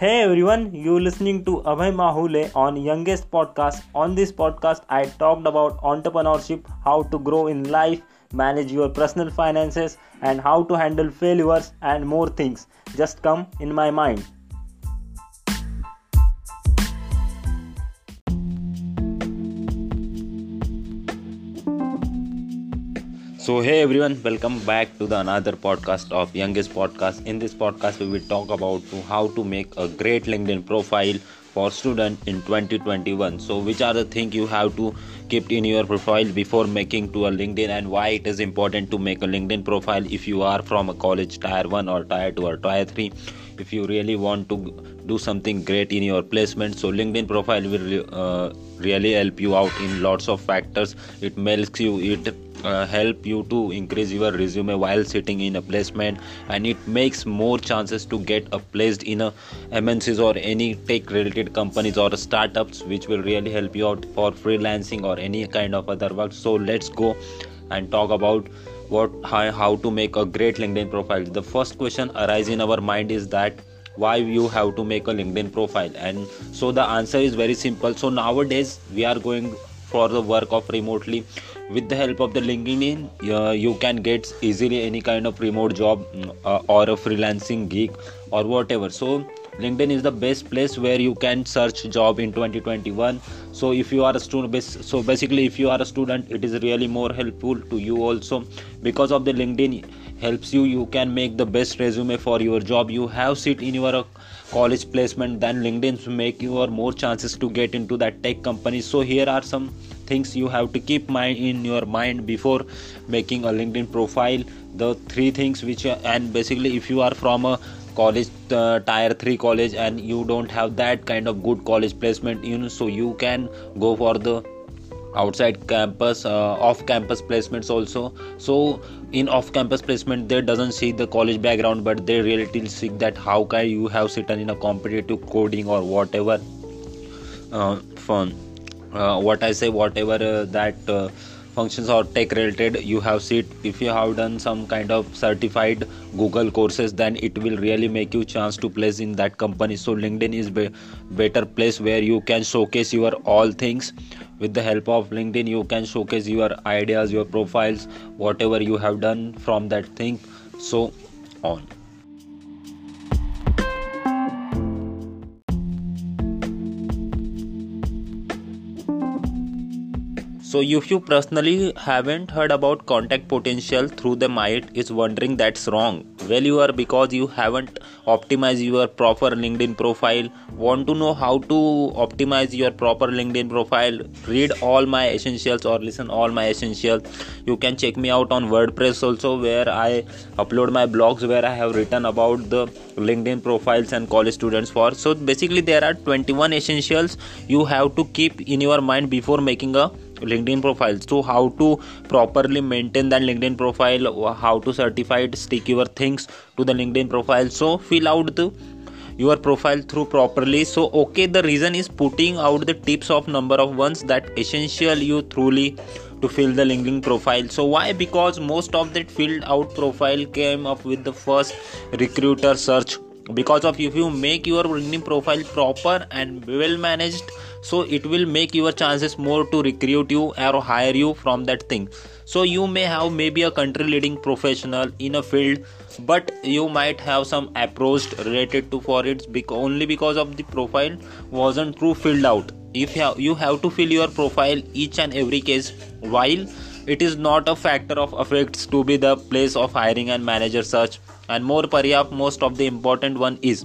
Hey everyone, you listening to Abhay Mahule on Youngest Podcast. On this podcast, I talked about entrepreneurship, how to grow in life, manage your personal finances, and how to handle failures and more things. Just come in my mind. So hey everyone, welcome back to the another podcast of Youngest Podcast. In this podcast, we will talk about how to make a great LinkedIn profile for student in 2021. So which are the things you have to keep in your profile before making to a LinkedIn and why it is important to make a LinkedIn profile if you are from a college tier 1 or tier 2 or tier 3 if you really want to do something great in your placement so linkedin profile will uh, really help you out in lots of factors it makes you it uh, help you to increase your resume while sitting in a placement and it makes more chances to get a placed in a mncs or any tech related companies or startups which will really help you out for freelancing or any kind of other work. So let's go and talk about what how, how to make a great linkedin profile. The first question arises in our mind is that why you have to make a linkedin profile? And so the answer is very simple. So nowadays we are going for the work of remotely. With the help of the linkedin uh, you can get easily any kind of remote job uh, or a freelancing gig or whatever. So linkedin is the best place where you can search job in 2021 so if you are a student so basically if you are a student it is really more helpful to you also. Because of the linkedin helps you. You can make the best resume for your job. You have sit in your college placement then linkedin make you more chances to get into that tech company. So here are some things you have to keep mind in your mind before making a linkedin profile. The three things which and basically if you are from a college uh, tier 3 college and you don't have that kind of good college placement you know so you can go for the outside campus uh, off campus placements also. So in off campus placement they doesn't see the college background but they really see that how can you have sitting in a competitive coding or whatever uh, fun uh, what i say whatever uh, that uh, functions or tech related you have seen if you have done some kind of certified google courses then it will really make you chance to place in that company. So linkedin is be- better place where you can showcase your all things with the help of linkedin you can showcase your ideas your profiles whatever you have done from that thing. So on So if you personally haven't heard about contact potential through the might is wondering that's wrong. Well you are because you haven't optimized your proper LinkedIn profile. Want to know how to optimize your proper LinkedIn profile? Read all my essentials or listen all my essentials. You can check me out on WordPress also where I upload my blogs where I have written about the LinkedIn profiles and college students for. So basically there are 21 essentials you have to keep in your mind before making a linkedin profile. So how to properly maintain that linkedin profile how to certify it stick your things to the linkedin profile. So fill out the your profile through properly. So okay the reason is putting out the tips of number of ones that essential you truly to fill the linkedin profile. So why? Because most of that filled out profile came up with the first recruiter search. Because of if you make your linkedin profile proper and well managed so it will make your chances more to recruit you or hire you from that thing. So you may have maybe a country leading professional in a field but you might have some approach related to for it only because of the profile wasn't true filled out. If you have, you have to fill your profile each and every case while it is not a factor of affects to be the place of hiring and manager search. And more perhaps most of the important one is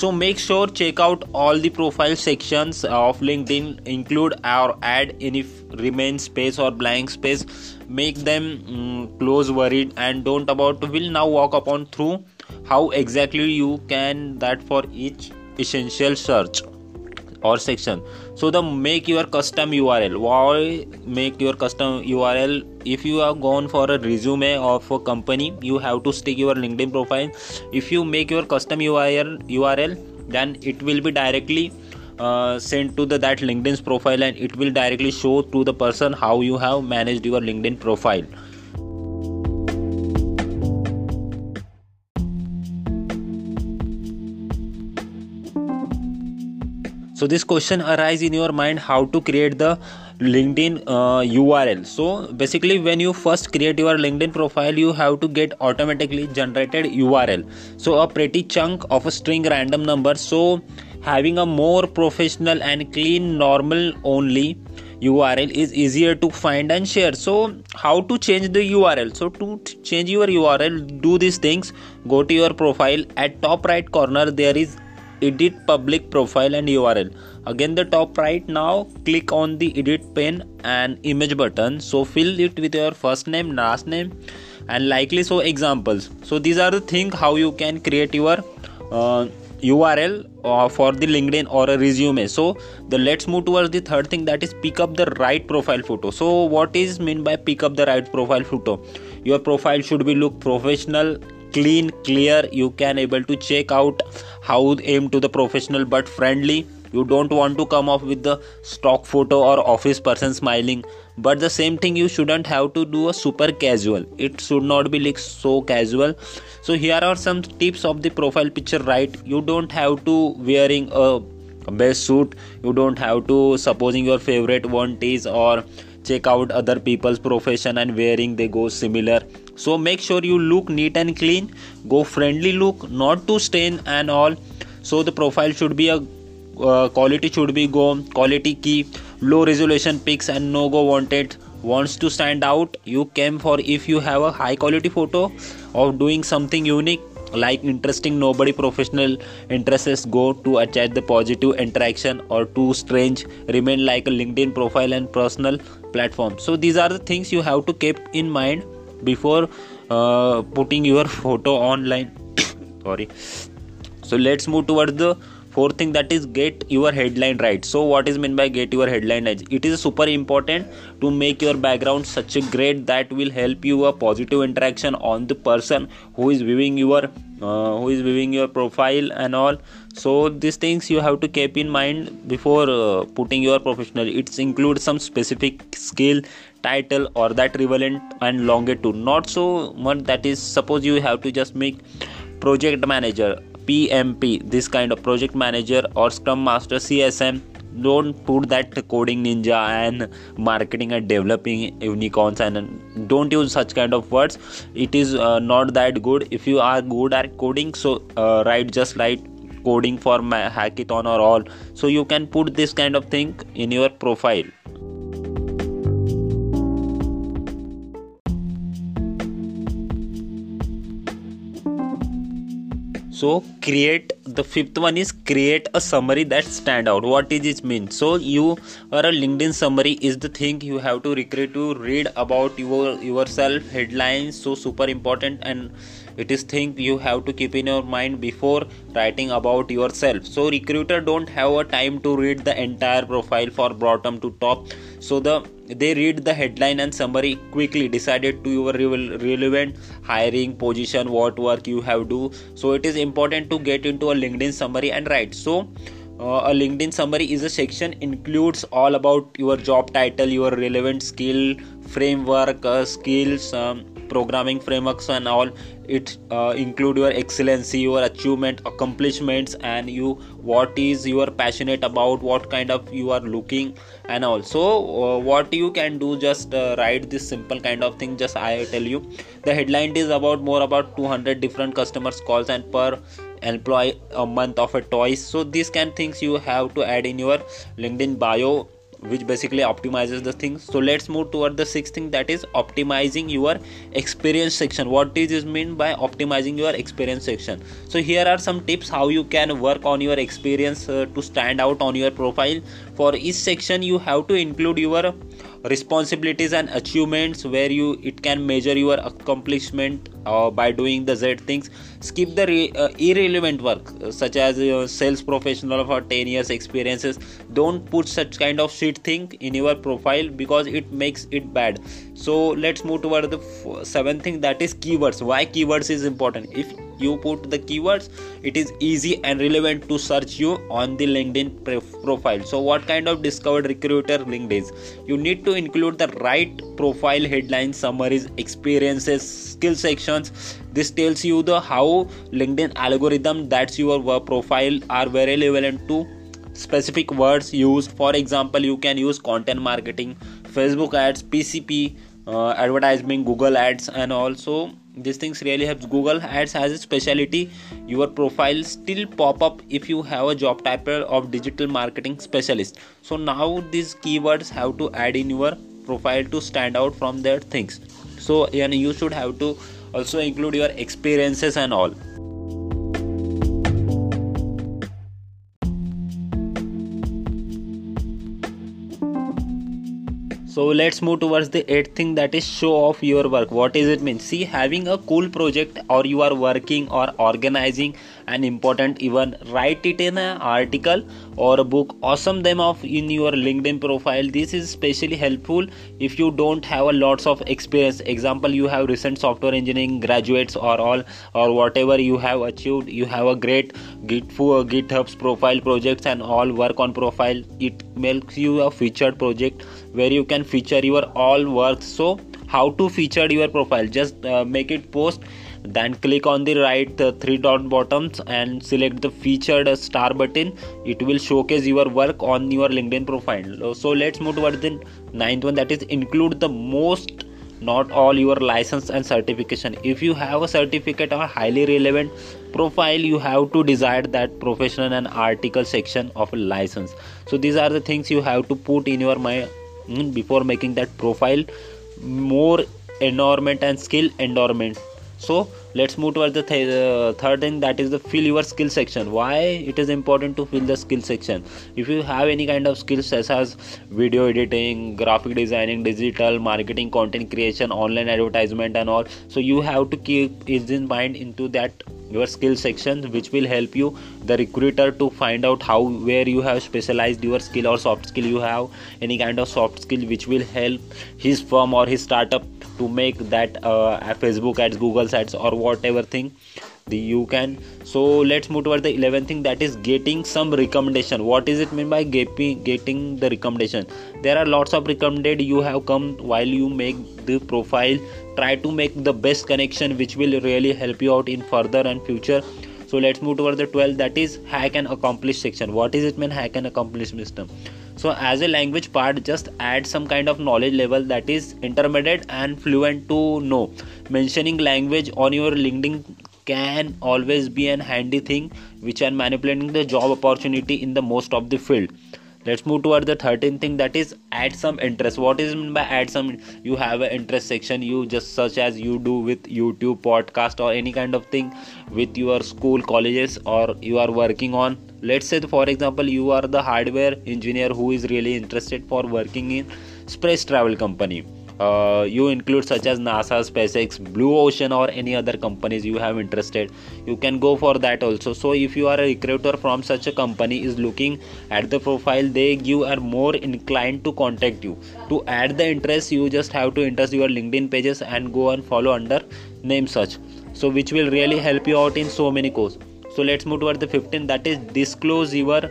so make sure check out all the profile sections of linkedin include or add any remain space or blank space. Make them um, close worried and don't about will now walk upon through. How exactly you can that for each essential search or section. So the make your custom url why make your custom url if you have gone for a resume of a company you have to stick your linkedin profile. If you make your custom url then it will be directly uh, sent to the that linkedin's profile and it will directly show to the person how you have managed your linkedin profile. So this question arise in your mind how to create the linkedin uh, url so basically when you first create your linkedin profile you have to get automatically generated url so a pretty chunk of a string random number. So having a more professional and clean normal only url is easier to find and share. So how to change the url so to change your url do these things. Go to your profile. At top right corner there is edit public profile and url again the top right now click on the edit pane and image button. So fill it with your first name last name and likely so examples. So these are the thing how you can create your uh, url uh, for the linkedin or a resume. So the let's move towards the third thing that is pick up the right profile photo. So what is mean by pick up the right profile photo? Your profile should be look professional clean clear. You can able to check out how aim to the professional but friendly. You don't want to come off with the stock photo or office person smiling. But the same thing you shouldn't have to do a super casual. It should not be like so casual. So here are some tips of the profile picture right? You don't have to wearing a best suit. You don't have to supposing your favorite one is or check out other people's profession and wearing they go similar so make sure you look neat and clean. Go friendly look not too stain and all. So the profile should be a uh, quality should be go quality key. Low resolution pics and no go wanted. Wants to stand out you came for if you have a high quality photo of doing something unique like interesting nobody professional interests go to attach the positive interaction or too strange remain like a linkedin profile and personal platform. So these are the things you have to keep in mind before uh, putting your photo online. Sorry. So let's move towards the fourth thing that is get your headline right. So what is meant by get your headline right? It is super important to make your background such a great that will help you a positive interaction on the person who is viewing your uh, who is viewing your profile and all. So these things you have to keep in mind before uh, putting your professional. It includes some specific skill title or that relevant and longitude. Not so much that is suppose you have to just make project manager PMP, this kind of project manager or Scrum Master, CSM. Don't put that coding ninja and marketing and developing unicorns and don't use such kind of words. It is uh, not that good. If you are good at coding, so uh, write just like coding for hackathon or all. So you can put this kind of thing in your profile. So create the fifth one is create a summary that stand out. What is it mean? So you or a linkedin summary is the thing you have to recreate to read about your yourself headlines so super important and it is thing you have to keep in your mind before writing about yourself. So recruiter don't have a time to read the entire profile for bottom to top. So the they read the headline and summary quickly decided to your relevant hiring position what work you have do. So it is important to get into a linkedin summary and write. So uh, a linkedin summary is a section includes all about your job title your relevant skill framework uh, skills um, programming frameworks and all. It uh, include your excellency your achievement accomplishments and you what is you are passionate about what kind of you are looking and also uh, what you can do just uh, write this simple kind of thing just i tell you. The headline is about more about 200 different customers calls and per employee a month of a toys. So these kind of things you have to add in your linkedin bio which basically optimizes the things. So let's move toward the sixth thing that is optimizing your experience section. What does this mean by optimizing your experience section? So here are some tips how you can work on your experience uh, to stand out on your profile. For each section you have to include your responsibilities and achievements where you it can measure your accomplishment uh, by doing the z things skip the re, uh, irrelevant work uh, such as uh, sales professional for 10 years experiences. Don't put such kind of shit thing in your profile because it makes it bad. So let's move toward the f- seventh thing that is keywords. Why keywords is important? If you put the keywords it is easy and relevant to search you on the linkedin profile. So what kind of discovered recruiter linkedin you need to include the right profile headlines summaries experiences skill this tells you the how linkedin algorithm that's your profile are very relevant to specific words used. For example you can use content marketing facebook ads pcp uh, advertisement google ads and also these things really helps. Google ads has a specialty your profile still pop up if you have a job title of digital marketing specialist. So now these keywords have to add in your profile to stand out from their things. So and you should have to also include your experiences and all. So let's move towards the eighth thing that is show off your work. What does it mean? See having a cool project or you are working or organizing an important event write it in an article or a book awesome them off in your linkedin profile. This is especially helpful if you don't have a lots of experience. Example you have recent software engineering graduates or all or whatever you have achieved. You have a great git for github's profile projects and all work on profile. It makes you a featured project where you can feature your all work so how to feature your profile? Just uh, make it post then click on the right uh, three dot buttons and select the featured uh, star button. It will showcase your work on your linkedin profile. So let's move towards the ninth one that is include the most not all your license and certification. If you have a certificate or highly relevant profile you have to decide that professional and article section of a license. So these are the things you have to put in your mind hmm, before making that profile. More environment and skill environment so let's move towards the th- uh, third thing that is the fill your skill section. Why it is important to fill the skill section? If you have any kind of skills such as video editing graphic designing digital marketing content creation online advertisement and all so you have to keep it in mind into that your skill section which will help you the recruiter to find out how where you have specialized your skill or soft skill you have any kind of soft skill which will help his firm or his startup to make that uh, facebook ads google ads or whatever thing the you can. So let's move toward the 11th thing that is getting some recommendation. What is it mean by getting the recommendation? There are lots of recommended you have come while you make the profile. Try to make the best connection which will really help you out in further and future. So let's move toward the 12th that is hack and accomplish section. What is it mean hack and accomplish system so as a language part just add some kind of knowledge level that is intermediate and fluent to know. Mentioning language on your linkedin can always be an handy thing which are manipulating the job opportunity in the most of the field let's move toward the 13th thing that is add some interest. What is meant by add some? You have an interest section you just such as you do with youtube podcast or any kind of thing with your school colleges or you are working on. Let's say for example you are the hardware engineer who is really interested for working in space travel company uh, you include such as nasa spacex blue ocean or any other companies you have interested. You can go for that also. So if you are a recruiter from such a company is looking at the profile they give are more inclined to contact you. To add the interest you just have to interest your linkedin pages and go and follow under name search. So which will really help you out in so many courses so let's move towards the 15 that is disclose your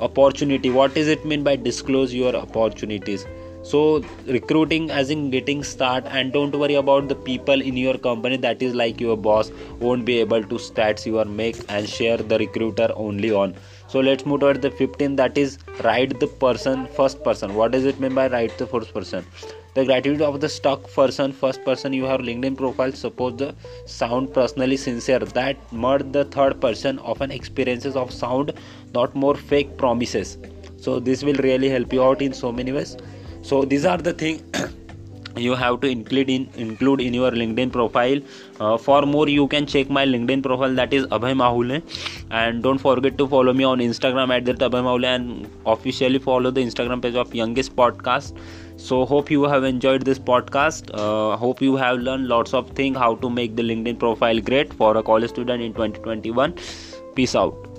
opportunity. What does it mean by disclose your opportunities so recruiting as in getting start and don't worry about the people in your company. That is like your boss won't be able to stats your make and share the recruiter only on. So let's move toward the 15 that is write the person first person. What does it mean by write the first person? The gratitude of the stock person first person. You have linkedin profile. Suppose the sound personally sincere. That murder the third person often experiences of sound not more fake promises. So this will really help you out in so many ways so these are the things you have to include in include in your linkedin profile. Uh, for more you can check my linkedin profile that is abhay mahule and don't forget to follow me on instagram at that abhay mahule and officially follow the instagram page of youngest podcast. So hope you have enjoyed this podcast. Uh, hope you have learned lots of things how to make the linkedin profile great for a college student in 2021 peace out